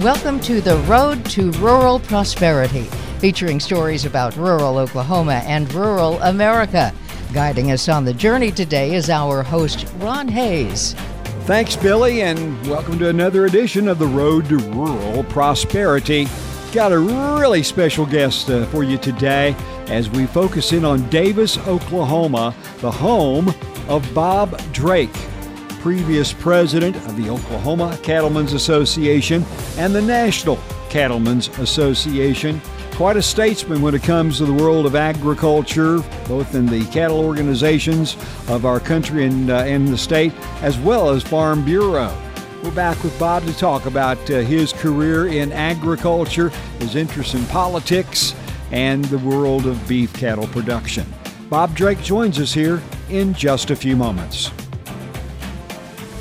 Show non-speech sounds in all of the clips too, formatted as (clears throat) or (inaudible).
Welcome to the Road to Rural Prosperity, featuring stories about rural Oklahoma and rural America. Guiding us on the journey today is our host, Ron Hays. Thanks, Billy, and welcome to another edition of the Road to Rural Prosperity. Got a really special guest uh, for you today as we focus in on Davis, Oklahoma, the home of Bob Drake previous president of the Oklahoma Cattlemen's Association and the National Cattlemen's Association. Quite a statesman when it comes to the world of agriculture, both in the cattle organizations of our country and, uh, and the state, as well as Farm Bureau. We're back with Bob to talk about uh, his career in agriculture, his interest in politics, and the world of beef cattle production. Bob Drake joins us here in just a few moments.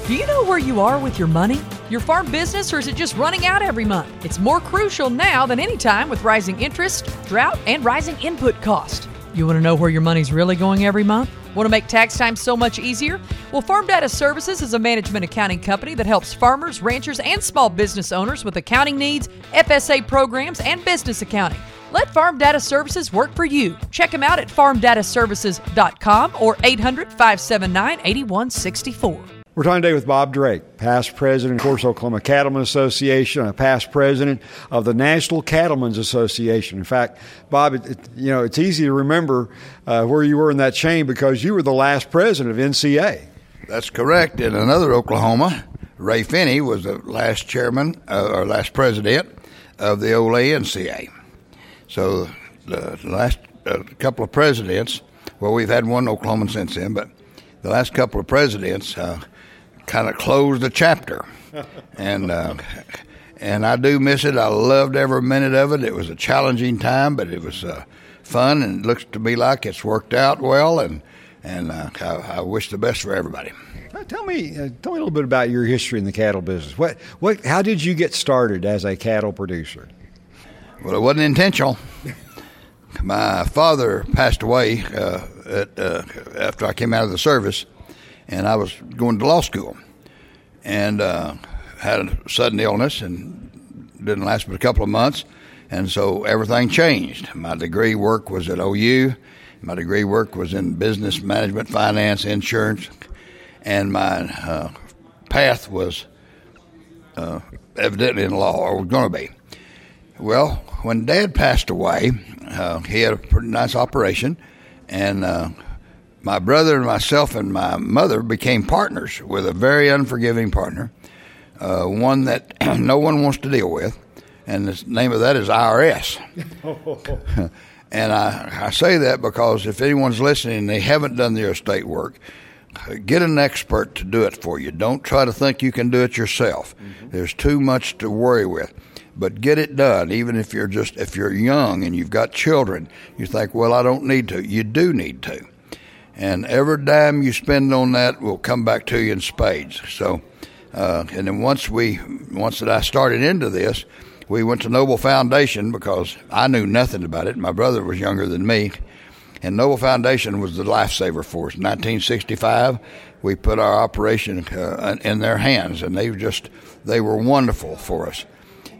Do you know where you are with your money? Your farm business, or is it just running out every month? It's more crucial now than any time with rising interest, drought, and rising input cost. You want to know where your money's really going every month? Want to make tax time so much easier? Well, Farm Data Services is a management accounting company that helps farmers, ranchers, and small business owners with accounting needs, FSA programs, and business accounting. Let Farm Data Services work for you. Check them out at farmdataservices.com or 800 579 8164. We're talking today with Bob Drake, past president of course Oklahoma Cattlemen Association, a past president of the National Cattlemen's Association. In fact, Bob, it, it, you know it's easy to remember uh, where you were in that chain because you were the last president of NCA. That's correct. In another Oklahoma, Ray Finney was the last chairman uh, or last president of the old NCA. So the last uh, couple of presidents, well, we've had one Oklahoman since then, but the last couple of presidents uh, kind of closed the chapter, (laughs) and uh, and I do miss it. I loved every minute of it. It was a challenging time, but it was uh, fun, and it looks to me like it's worked out well. And and uh, I, I, wish the best for everybody. Tell me, uh, tell me a little bit about your history in the cattle business. What what? How did you get started as a cattle producer? Well, it wasn't intentional. (laughs) My father passed away uh, at, uh, after I came out of the service and I was going to law school, and uh, had a sudden illness and didn't last but a couple of months, and so everything changed. My degree work was at OU. My degree work was in business management, finance, insurance, and my uh, path was uh, evidently in law, or was going to be. Well, when Dad passed away, uh, he had a pretty nice operation, and uh, my brother and myself and my mother became partners with a very unforgiving partner, uh, one that (clears throat) no one wants to deal with, and the name of that is IRS. (laughs) and I, I say that because if anyone's listening and they haven't done their estate work, get an expert to do it for you. Don't try to think you can do it yourself. Mm-hmm. There's too much to worry with. But get it done, even if you're just if you're young and you've got children. You think, well, I don't need to. You do need to and every dime you spend on that will come back to you in spades. So, uh, and then once we, once that I started into this, we went to Noble Foundation because I knew nothing about it. My brother was younger than me, and Noble Foundation was the lifesaver for us. In 1965, we put our operation uh, in their hands, and they just they were wonderful for us.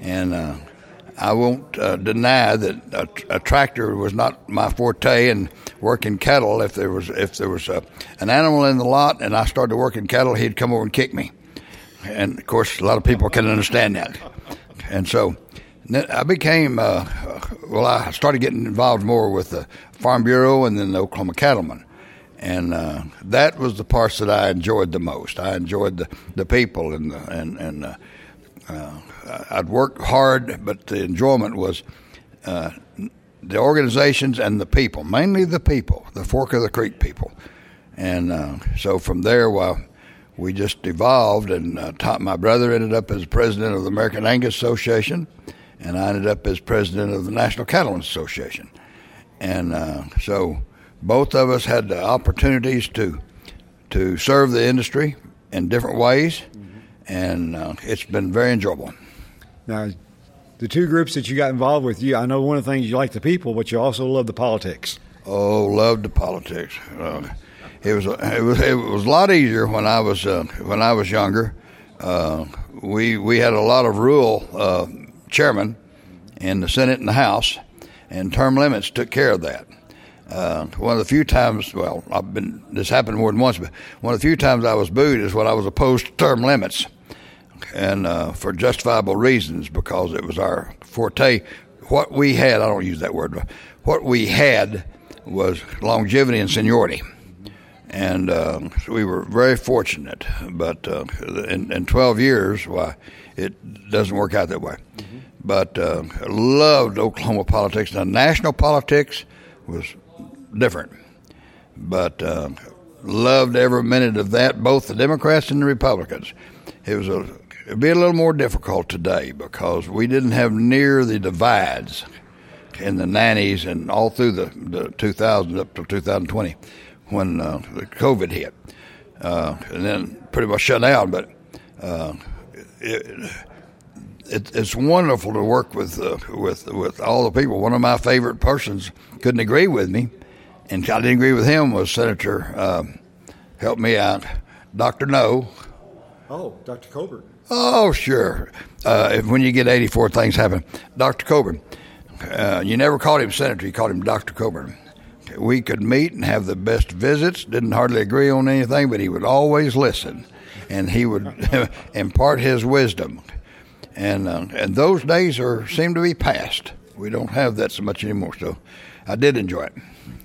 And uh, I won't uh, deny that a, a, tractor was not my forte, and working cattle. If there was if there was a, an animal in the lot and I started working cattle, he'd come over and kick me. And of course, a lot of people can understand that. And so, I became uh, well. I started getting involved more with the Farm Bureau and then the Oklahoma Cattlemen, and uh, that was the parts that I enjoyed the most. I enjoyed the, the people and the, and and uh, I'd worked hard, but the enjoyment was uh, the organizations and the people, mainly the people, the Fork of the Creek people. And uh, so from there, well, we just evolved, and uh, Tom, my brother ended up as president of the American Angus Association, and I ended up as president of the National Cattlemen's Association. And uh, so both of us had the opportunities to to serve the industry in different ways. And uh, it's been very enjoyable. Now, the two groups that you got involved with, you I know one of the things you like the people, but you also love the politics. Oh, loved the politics. Uh, it was it was it was a lot easier when I was uh, when I was younger uh, we we had a lot of rural uh, chairmen in the Senate and the House, and term limits took care of that. Uh, one of the few times, well, I've been this happened more than once, but one of the few times I was booed is when I was opposed to term limits, and uh, for justifiable reasons because it was our forte. What we had, I don't use that word, but what we had was longevity and seniority and uh, we were very fortunate. But uh, in, in, 12 years, why, it doesn't work out that way. Mm-hmm. But uh, loved Oklahoma politics. Now, national politics was different, but uh, loved every minute of that, both the Democrats and the Republicans. It was a it'd be a little more difficult today because we didn't have near the divides in the 90s and all through the, the 2000s up to 2020 when uh, the COVID hit, uh, and then pretty much shut down. But uh, it, it, it's wonderful to work with uh, with with all the people. One of my favorite persons couldn't agree with me, and I didn't agree with him. Was Senator uh, help me out, Doctor No. Oh, Dr. Coburn. Oh, sure. Uh, when you get 84, things happen. Dr. Coburn. Uh, you never called him senator, you called him Dr. Coburn we could meet and have the best visits. Didn't hardly agree on anything, but he would always listen, and he would (laughs) impart his wisdom. And uh, and those days are seem to be past. We don't have that so much anymore. So I did enjoy it.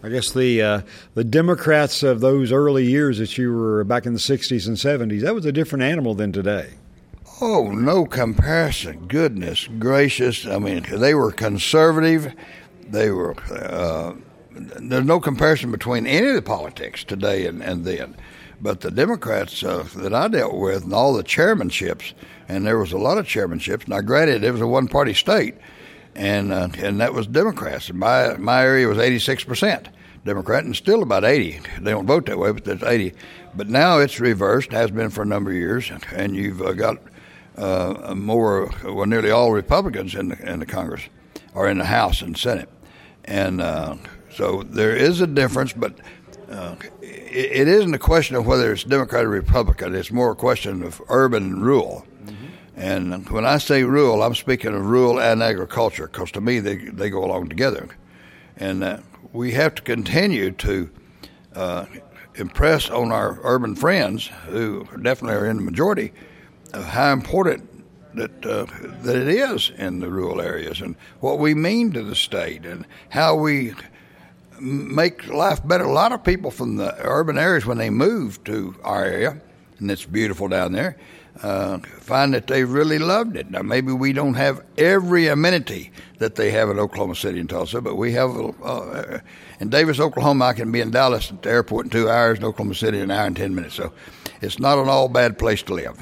I guess the uh, the Democrats of those early years that you were back in the '60s and '70s that was a different animal than today. Oh, no comparison. Goodness gracious! I mean, they were conservative. They were. Uh, there's no comparison between any of the politics today and, and then. But the Democrats uh, that I dealt with and all the chairmanships, and there was a lot of chairmanships. Now, granted, it was a one-party state, and uh, and that was Democrats. My my area was 86 percent Democrat, and still about 80. They don't vote that way, but there's 80. But now it's reversed, has been for a number of years, and you've uh, got uh, more, well, nearly all Republicans in the, in the Congress or in the House and Senate, and uh, so there is a difference, but uh, it, it isn't a question of whether it's Democrat or Republican. It's more a question of urban and rural. Mm-hmm. And when I say rural, I'm speaking of rural and agriculture because to me they, they go along together. And uh, we have to continue to uh, impress on our urban friends, who definitely are in the majority, of how important that uh, that it is in the rural areas and what we mean to the state and how we make life better. A lot of people from the urban areas, when they move to our area, and it's beautiful down there, uh, find that they really loved it. Now, maybe we don't have every amenity that they have in Oklahoma City and Tulsa, but we have. Uh, in Davis, Oklahoma, I can be in Dallas at the airport in two hours, in Oklahoma City in an hour and ten minutes. So, it's not an all bad place to live.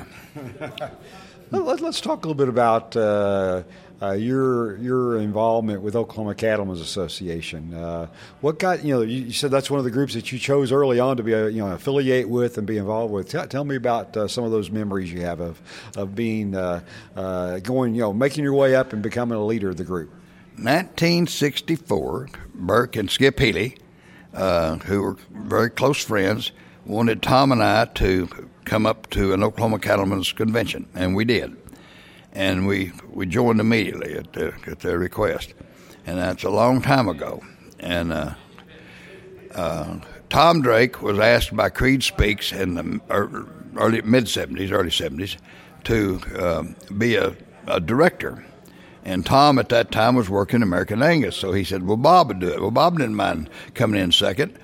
(laughs) Let's talk a little bit about uh, uh, your your involvement with Oklahoma Cattlemen's Association. Uh, what got you know? You, said that's one of the groups that you chose early on to be a, you know affiliate with and be involved with. Tell, tell me about uh, some of those memories you have of of being uh, uh, going you know making your way up and becoming a leader of the group. 1964, Burke and Skip Healy, uh, who were very close friends, wanted Tom and I to come up to an Oklahoma Cattlemen's Convention, and we did and we, we joined immediately at their, at their request. And that's a long time ago. And uh, uh, Tom Drake was asked by Creed Speaks in the early mid 70s, early 70s, to um, be a, a, director. And Tom at that time was working American Angus, so he said, "Well, Bob would do it." Well, Bob didn't mind coming in second.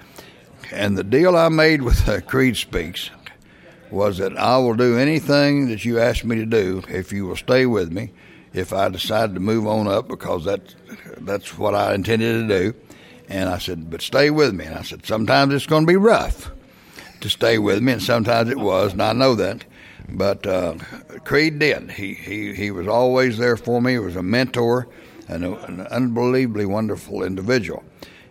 And the deal I made with uh, Creed Speaks was that I will do anything that you ask me to do if you will stay with me. If I decide to move on up, because that's that's what I intended to do, and I said, but stay with me. And I said, sometimes it's going to be rough to stay with me, and sometimes it was, and I know that. But uh, Creed did. He, he he was always there for me. He was a mentor and a, an unbelievably wonderful individual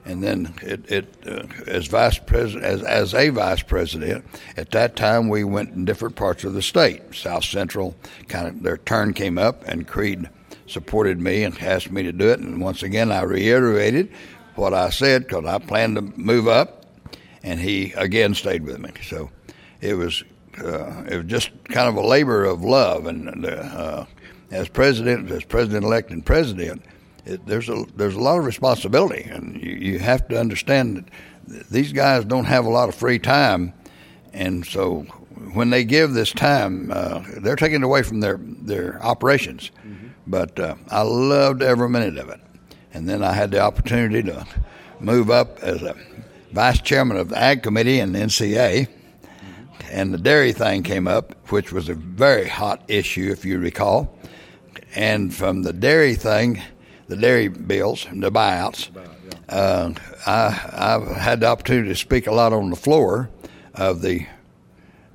and then it, it uh, as vice president as, as a vice president at that time we went in different parts of the state. South central kind of their turn came up and creed supported me and asked me to do it. And once again i reiterated what i said because i planned to move up and he again stayed with me. So it was uh, it was just kind of a labor of love. And uh, as president, as president elect and president, it, there's a there's a lot of responsibility, and you, you have to understand that these guys don't have a lot of free time, and so when they give this time, uh, they're taking it away from their their operations. Mm-hmm. But uh, I loved every minute of it, and then I had the opportunity to move up as a vice chairman of the ag committee in the NCA. And the dairy thing came up, which was a very hot issue, if you recall. And from the dairy thing, the dairy bills, the buyouts, uh, I, I've had the opportunity to speak a lot on the floor of the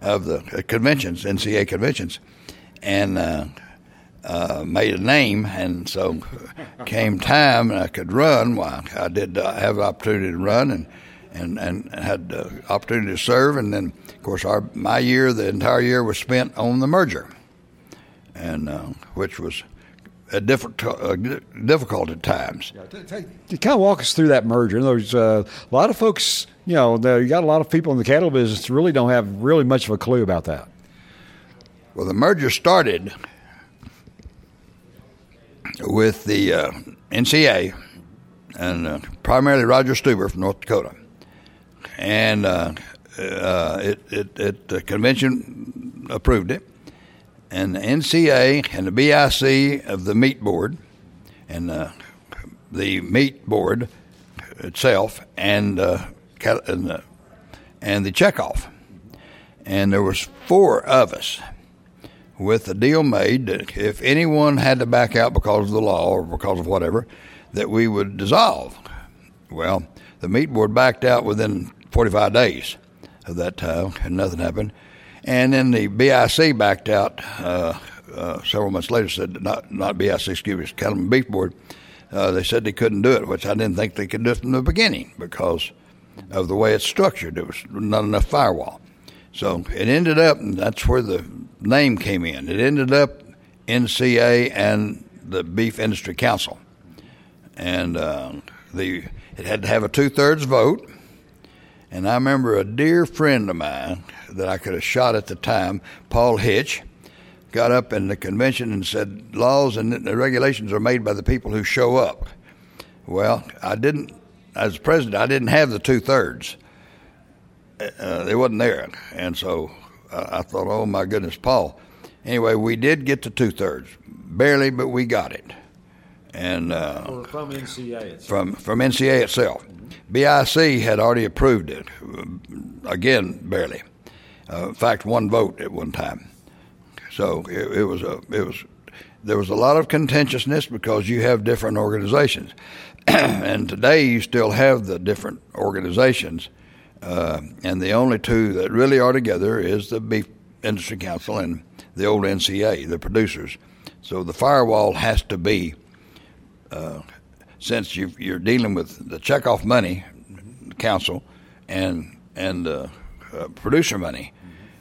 of the conventions, NCA conventions, and uh, uh, made a name. And so came time and I could run. Well, I did uh, have the opportunity to run and and and had the opportunity to serve. And then, of course, our my year, the entire year was spent on the merger, and uh, which was a different, uh, difficult at times. Yeah, to, to, kind of walk us through that merger. There's uh, a lot of folks, you know, you got a lot of people in the cattle business really don't have really much of a clue about that. Well, the merger started with the uh, NCA and uh, primarily Roger Stuber from North Dakota, and uh, uh, it, it, it, the convention approved it and the NCA and the BIC of the meat board and uh, the meat board itself and uh, and, uh, and the checkoff. And there was four of us with the deal made that if anyone had to back out because of the law or because of whatever, that we would dissolve. Well, the meat board backed out within 45 days of that time, and nothing happened. And then the BIC backed out uh, uh, several months later. Said not not BIC, excuse me, Cattlemen Beef Board. Uh, they said they couldn't do it, which I didn't think they could do it from the beginning because of the way it's structured. There was not enough firewall. So it ended up, and that's where the name came in. It ended up NCA and the Beef Industry Council, and uh, the it had to have a two thirds vote. And I remember a dear friend of mine that I could have shot at the time, Paul Hitch, got up in the convention and said, laws and the regulations are made by the people who show up. Well, I didn't, as president, I didn't have the two thirds. Uh, they wasn't there. And so uh, I thought, oh my goodness, Paul. Anyway, we did get the two thirds, barely, but we got it. And uh, from NCA itself. From, from NCA itself. BIC had already approved it, again, barely. Uh, in fact, one vote at one time. So it, it, was a it was there was a lot of contentiousness because you have different organizations, (clears throat) and today you still have the different organizations, uh, and the only two that really are together is the Beef Industry Council and the old NCA, the producers. So the firewall has to be, uh, since you are dealing with the checkoff money council and and uh, uh, producer money.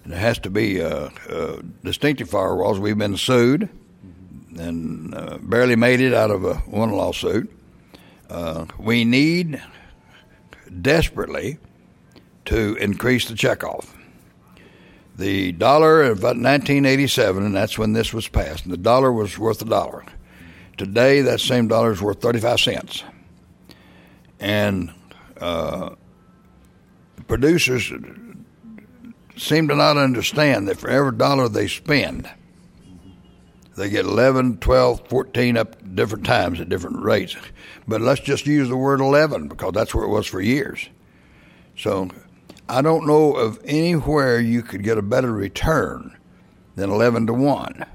There has to be uh, uh, distinctive firewalls. We've been sued and uh, barely made it out of a, one lawsuit. Uh, we need desperately to increase the checkoff. The dollar of 1987, and that's when this was passed, the dollar was worth a dollar. Today, that same dollar is worth 35 cents. And uh, producers seem to not understand that for every dollar they spend, they get 11, 12, 14 up different times at different rates. But let's just use the word 11 because that's where it was for years. So I don't know of anywhere you could get a better return than 11 to 1.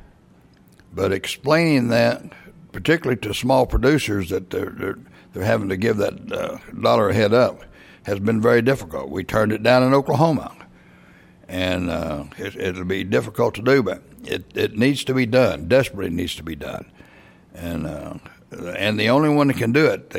But explaining that, particularly to small producers, that they're, they're, they're having to give that uh, dollar a head up, has been very difficult. We turned it down in Oklahoma and uh, it, will be difficult to do, but it, it needs to be done. Desperately needs to be done, and uh, and the only one that can do it,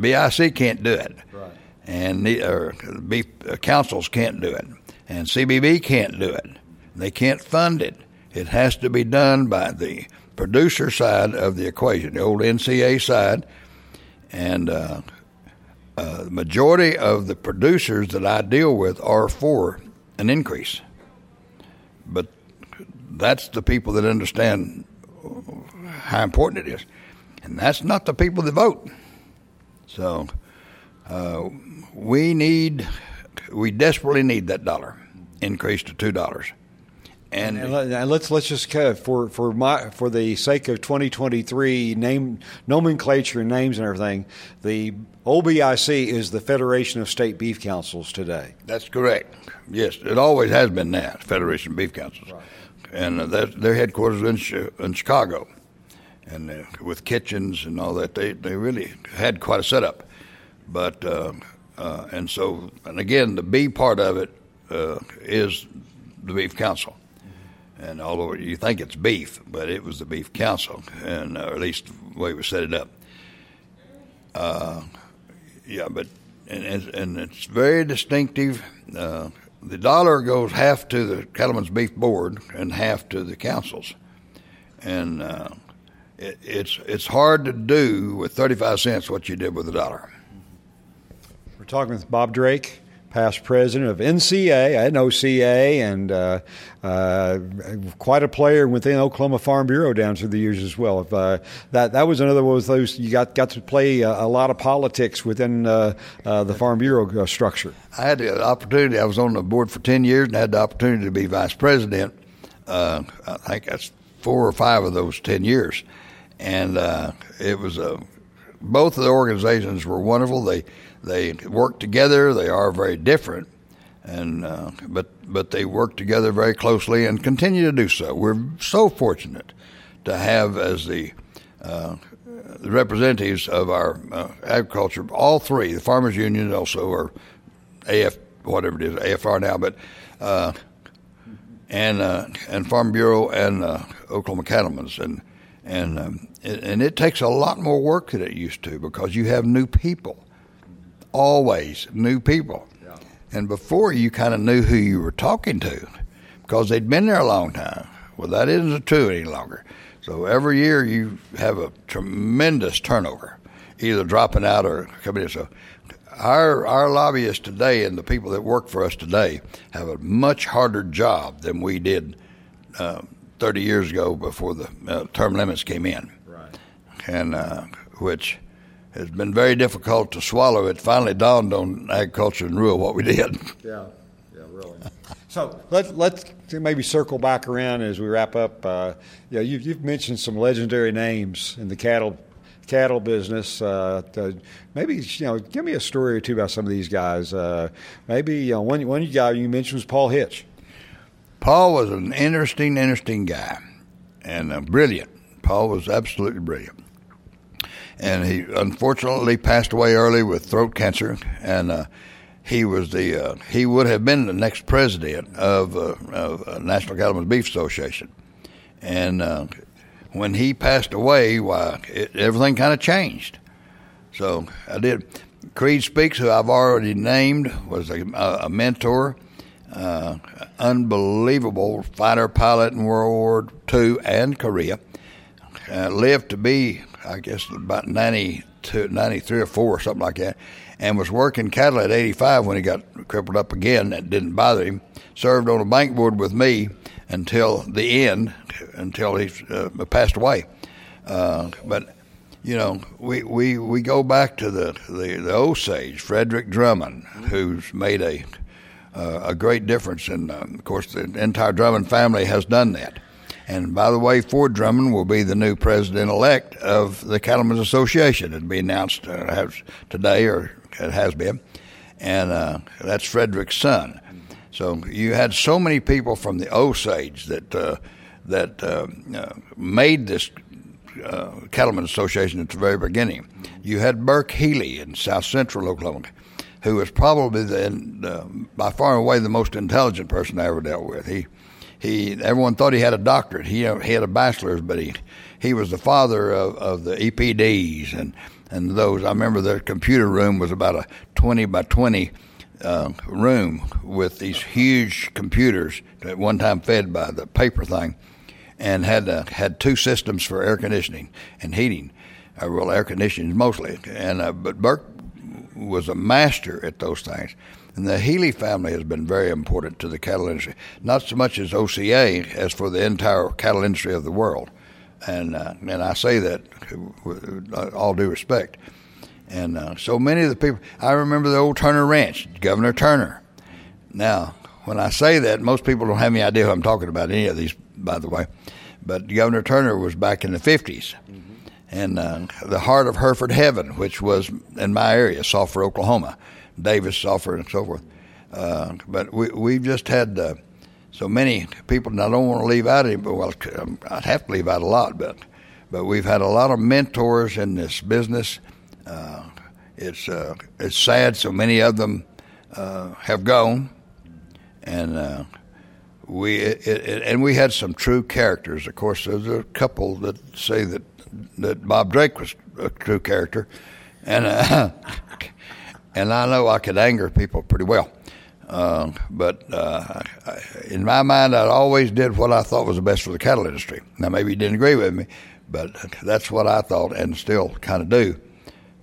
BIC can't do it, right. and the or B, uh, councils can't do it, and CBB can't do it. They can't fund it. It has to be done by the producer side of the equation, the old NCA side, and. Uh, uh, the majority of the producers that I deal with are for an increase. but that's the people that understand how important it is, and that's not the people that vote. So uh, we need, we desperately need that dollar increase to two dollars. And, and, let's let's just for for my for the sake of 2023 name nomenclature and names and everything, the OBIC is the Federation of State Beef Councils today. That's correct. Yes, it always has been that Federation of Beef Councils, right. and uh, their headquarters in in Chicago, and uh, with kitchens and all that, they they really had quite a setup. But uh, uh and so and again, the B part of it uh, is the Beef Council and although you think it's beef, but it was the beef council, and uh, at least the way we set it up. Uh, yeah, but and, and it's very distinctive. Uh, the dollar goes half to the Cattlemen's Beef Board and half to the councils, and uh, it, it's it's hard to do with thirty five cents what you did with a dollar. We're talking with Bob Drake past president of NCA, I had OCA, and uh, uh, quite a player within Oklahoma Farm Bureau down through the years as well. If, uh, that that was another one of those you got got to play a, a lot of politics within uh, uh, the Farm Bureau uh, structure. I had the opportunity. I was on the board for ten years and had the opportunity to be vice president. I think that's four or five of those ten years, and it was a both of the organizations were wonderful. They they work together. They are very different, and uh, but but they work together very closely and continue to do so. We're so fortunate to have as the uh, representatives of our uh, agriculture, all three, the Farmers Union also, or AF, whatever it is, AFR now, but uh, and uh, and Farm Bureau and uh, Oklahoma Cattlemen's, and and um, and it takes a lot more work than it used to because you have new people always new people. Yeah. And before you kind of knew who you were talking to because they'd been there a long time. Well, that isn't true any longer. So every year you have a tremendous turnover, either dropping out or coming in. So our our lobbyists today and the people that work for us today have a much harder job than we did uh, 30 years ago before the uh, term limits came in. Right. And uh, which it's been very difficult to swallow. It finally dawned on agriculture and rural what we did. Yeah, yeah, really. (laughs) so let, let's maybe circle back around as we wrap up. Uh, yeah, you've, you've mentioned some legendary names in the cattle cattle business. Uh, maybe you know, give me a story or two about some of these guys. Uh, maybe you know, one one guy you mentioned was Paul Hitch. Paul was an interesting, interesting guy, and uh, brilliant. Paul was absolutely brilliant and he unfortunately passed away early with throat cancer. And uh, he was the uh, he would have been the next president of, uh, of uh, National Cattlemen's Beef Association. And uh, when he passed away, why it, everything kind of changed. So I did. Creed Speaks, who I've already named, was a, a mentor. Uh, unbelievable fighter pilot in World War II and Korea. Uh, lived to be I guess about 92, 93 or 4 or something like that, and was working cattle at 85 when he got crippled up again. That didn't bother him. Served on a bank board with me until the end, until he uh, passed away. Uh, but you know, we, we, we go back to the, the, the Osage, Frederick Drummond, who's made a uh, a great difference. And uh, of course, the entire Drummond family has done that. And by the way, Ford Drummond will be the new president elect of the Cattlemen's Association. It'll be announced uh, today, or it has been. And uh, that's Frederick's son. So you had so many people from the Osage that uh, that uh, uh, made this uh, Cattlemen's Association at the very beginning. You had Burke Healy in South Central Oklahoma, who was probably the, by far and away the most intelligent person I ever dealt with. He he everyone thought he had a doctorate. He, he had a bachelor's, but he he was the father of, of the EPDs and and those. I remember the computer room was about a twenty by twenty uh, room with these huge computers at one time fed by the paper thing, and had uh, had two systems for air conditioning and heating. Uh, well, air conditioning mostly, and uh, but Burke was a master at those things. And the Healy family has been very important to the cattle industry, not so much as OCA as for the entire cattle industry of the world. And uh, and I say that with all due respect. And uh, so many of the people, I remember the old Turner Ranch, Governor Turner. Now, when I say that, most people don't have any idea who I'm talking about, any of these, by the way. But Governor Turner was back in the 50s. Mm-hmm. And uh, the heart of Hereford Heaven, which was in my area, Sulphur, Oklahoma, Davis, Sulphur, and so forth. Uh, but we, we've just had uh, so many people, and I don't want to leave out any, well, um, I'd have to leave out a lot, but, but we've had a lot of mentors in this business. Uh, it's, uh, it's sad so many of them uh, have gone and uh, we it, it, and we had some true characters. Of course, there's a couple that say that that Bob Drake was a true character, and uh, (laughs) and I know I could anger people pretty well. Uh, but uh, in my mind, I always did what I thought was the best for the cattle industry. Now, maybe you didn't agree with me, but that's what I thought and still kind of do.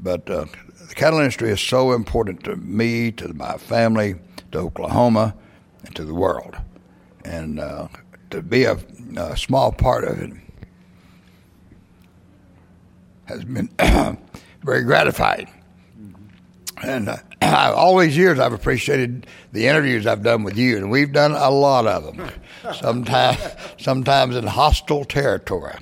But uh, the cattle industry is so important to me, to my family, to Oklahoma, and to the world. And uh, to be a, a, small part of it has been (coughs) very gratifying. And uh, (clears throat) all these years, I've appreciated the interviews I've done with you, and we've done a lot of them. sometimes, (laughs) sometimes in hostile territory,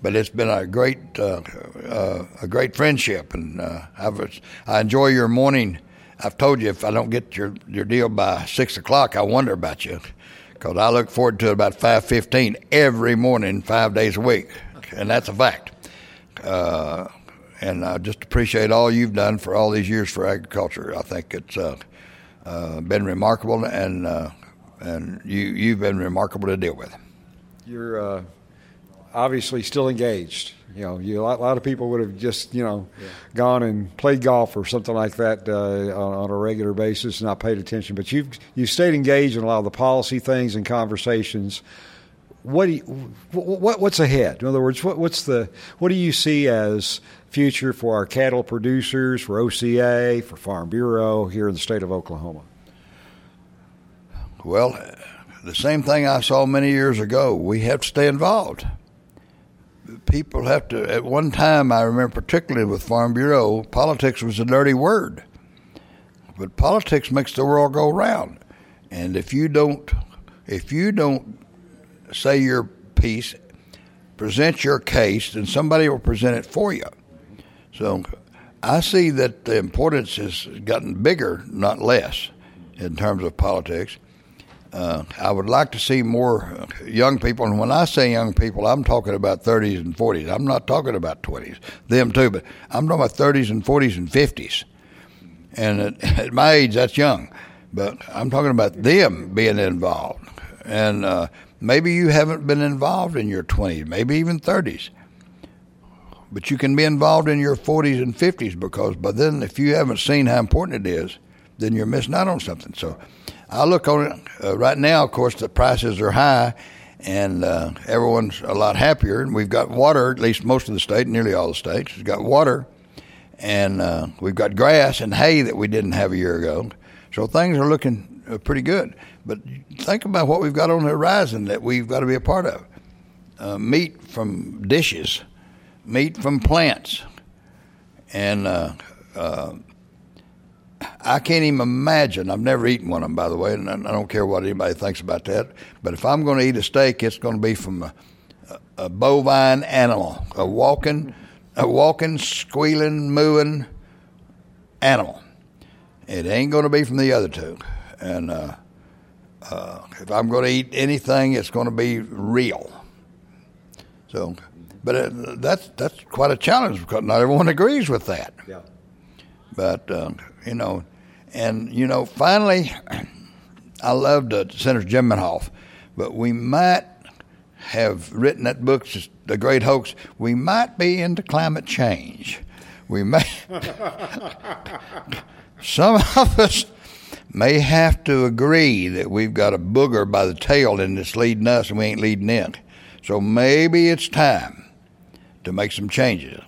but it's been a great, uh, uh, a great friendship, and uh, I've, I enjoy your morning I've told you if I don't get your, your deal by six o'clock, I wonder about you, because I look forward to it about five fifteen every morning, five days a week, and that's a fact. And I just appreciate all you've done for all these years for agriculture. I think it's uh, uh, been remarkable, and uh, and you you've been remarkable to deal with. You're uh, obviously still engaged. You know, you, a, lot, a lot of people would have just, you know, yeah. gone and played golf or something like that uh, on, on, a regular basis and not paid attention. But you've you stayed engaged in a lot of the policy things and conversations. What you, what, what's ahead? In other words, what, what's the what do you see as future for our cattle producers, for OCA, for Farm Bureau here in the state of Oklahoma? Well, the same thing I saw many years ago. We have to stay involved people have to. At one time, I remember particularly with Farm Bureau, politics was a dirty word, but politics makes the world go round. And if you don't, if you don't say your piece, present your case, and somebody will present it for you. So I see that the importance has gotten bigger, not less, in terms of politics. Uh, I would like to see more young people, and when I say young people, I'm talking about 30s and 40s. I'm not talking about 20s, them too, but I'm talking about 30s and 40s and 50s. And at, (laughs) at my age, that's young, but I'm talking about them being involved. And uh, maybe you haven't been involved in your 20s, maybe even 30s, but you can be involved in your 40s and 50s because by then, if you haven't seen how important it is, then you're missing out on something. So I look on it uh, right now. Of course, the prices are high, and uh, everyone's a lot happier. And we've got water, at least most of the state, nearly all the states, has got water, and uh, we've got grass and hay that we didn't have a year ago. So things are looking uh, pretty good. But think about what we've got on the horizon that we've got to be a part of. Uh, meat from dishes, meat from plants, and uh, I can't even imagine. I've never eaten one of them, by the way, and I don't care what anybody thinks about that. But if I'm going to eat a steak, it's going to be from a, a, a bovine animal, a walking, a walking, squealing, mooing animal. It ain't going to be from the other two. And uh, uh, if I'm going to eat anything, it's going to be real. So, but it, that's that's quite a challenge because not everyone agrees with that. Yeah. But uh, you know, and, you know, finally, (clears throat) I loved uh, Senator Jim but we might have written that book, The Great Hoax. We might be into climate change. We may. (laughs) (laughs) some of us may have to agree that we've got a booger by the tail and it's leading us and we ain't leading it. So maybe it's time to make some changes.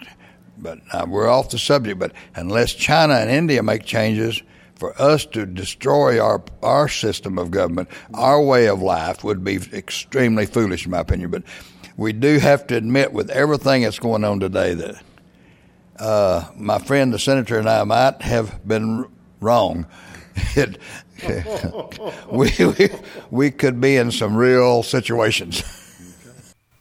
But uh, we're off the subject. But unless China and India make changes, For us to destroy our our system of government, our way of life would be extremely foolish, in my opinion. But we do have to admit, with everything that's going on today, that uh, my friend the senator and I might have been wrong. It, (laughs) we, we we could be in some real situations.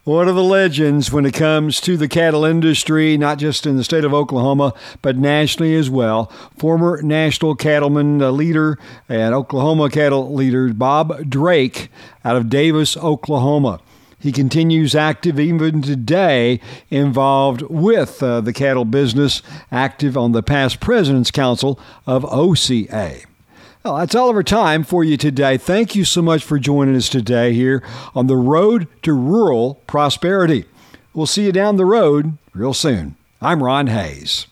What are the legends when it comes to the cattle industry, not just in the state of Oklahoma, but nationally as well. Former national cattleman uh, leader and Oklahoma cattle leader Bob Drake out of Davis, Oklahoma. He continues active even today, involved with uh, the cattle business, active on the past President's Council of OCA. Well, that's all of our time for you today. Thank you so much for joining us today here on the road to rural prosperity. We'll see you down the road real soon. I'm Ron Hays.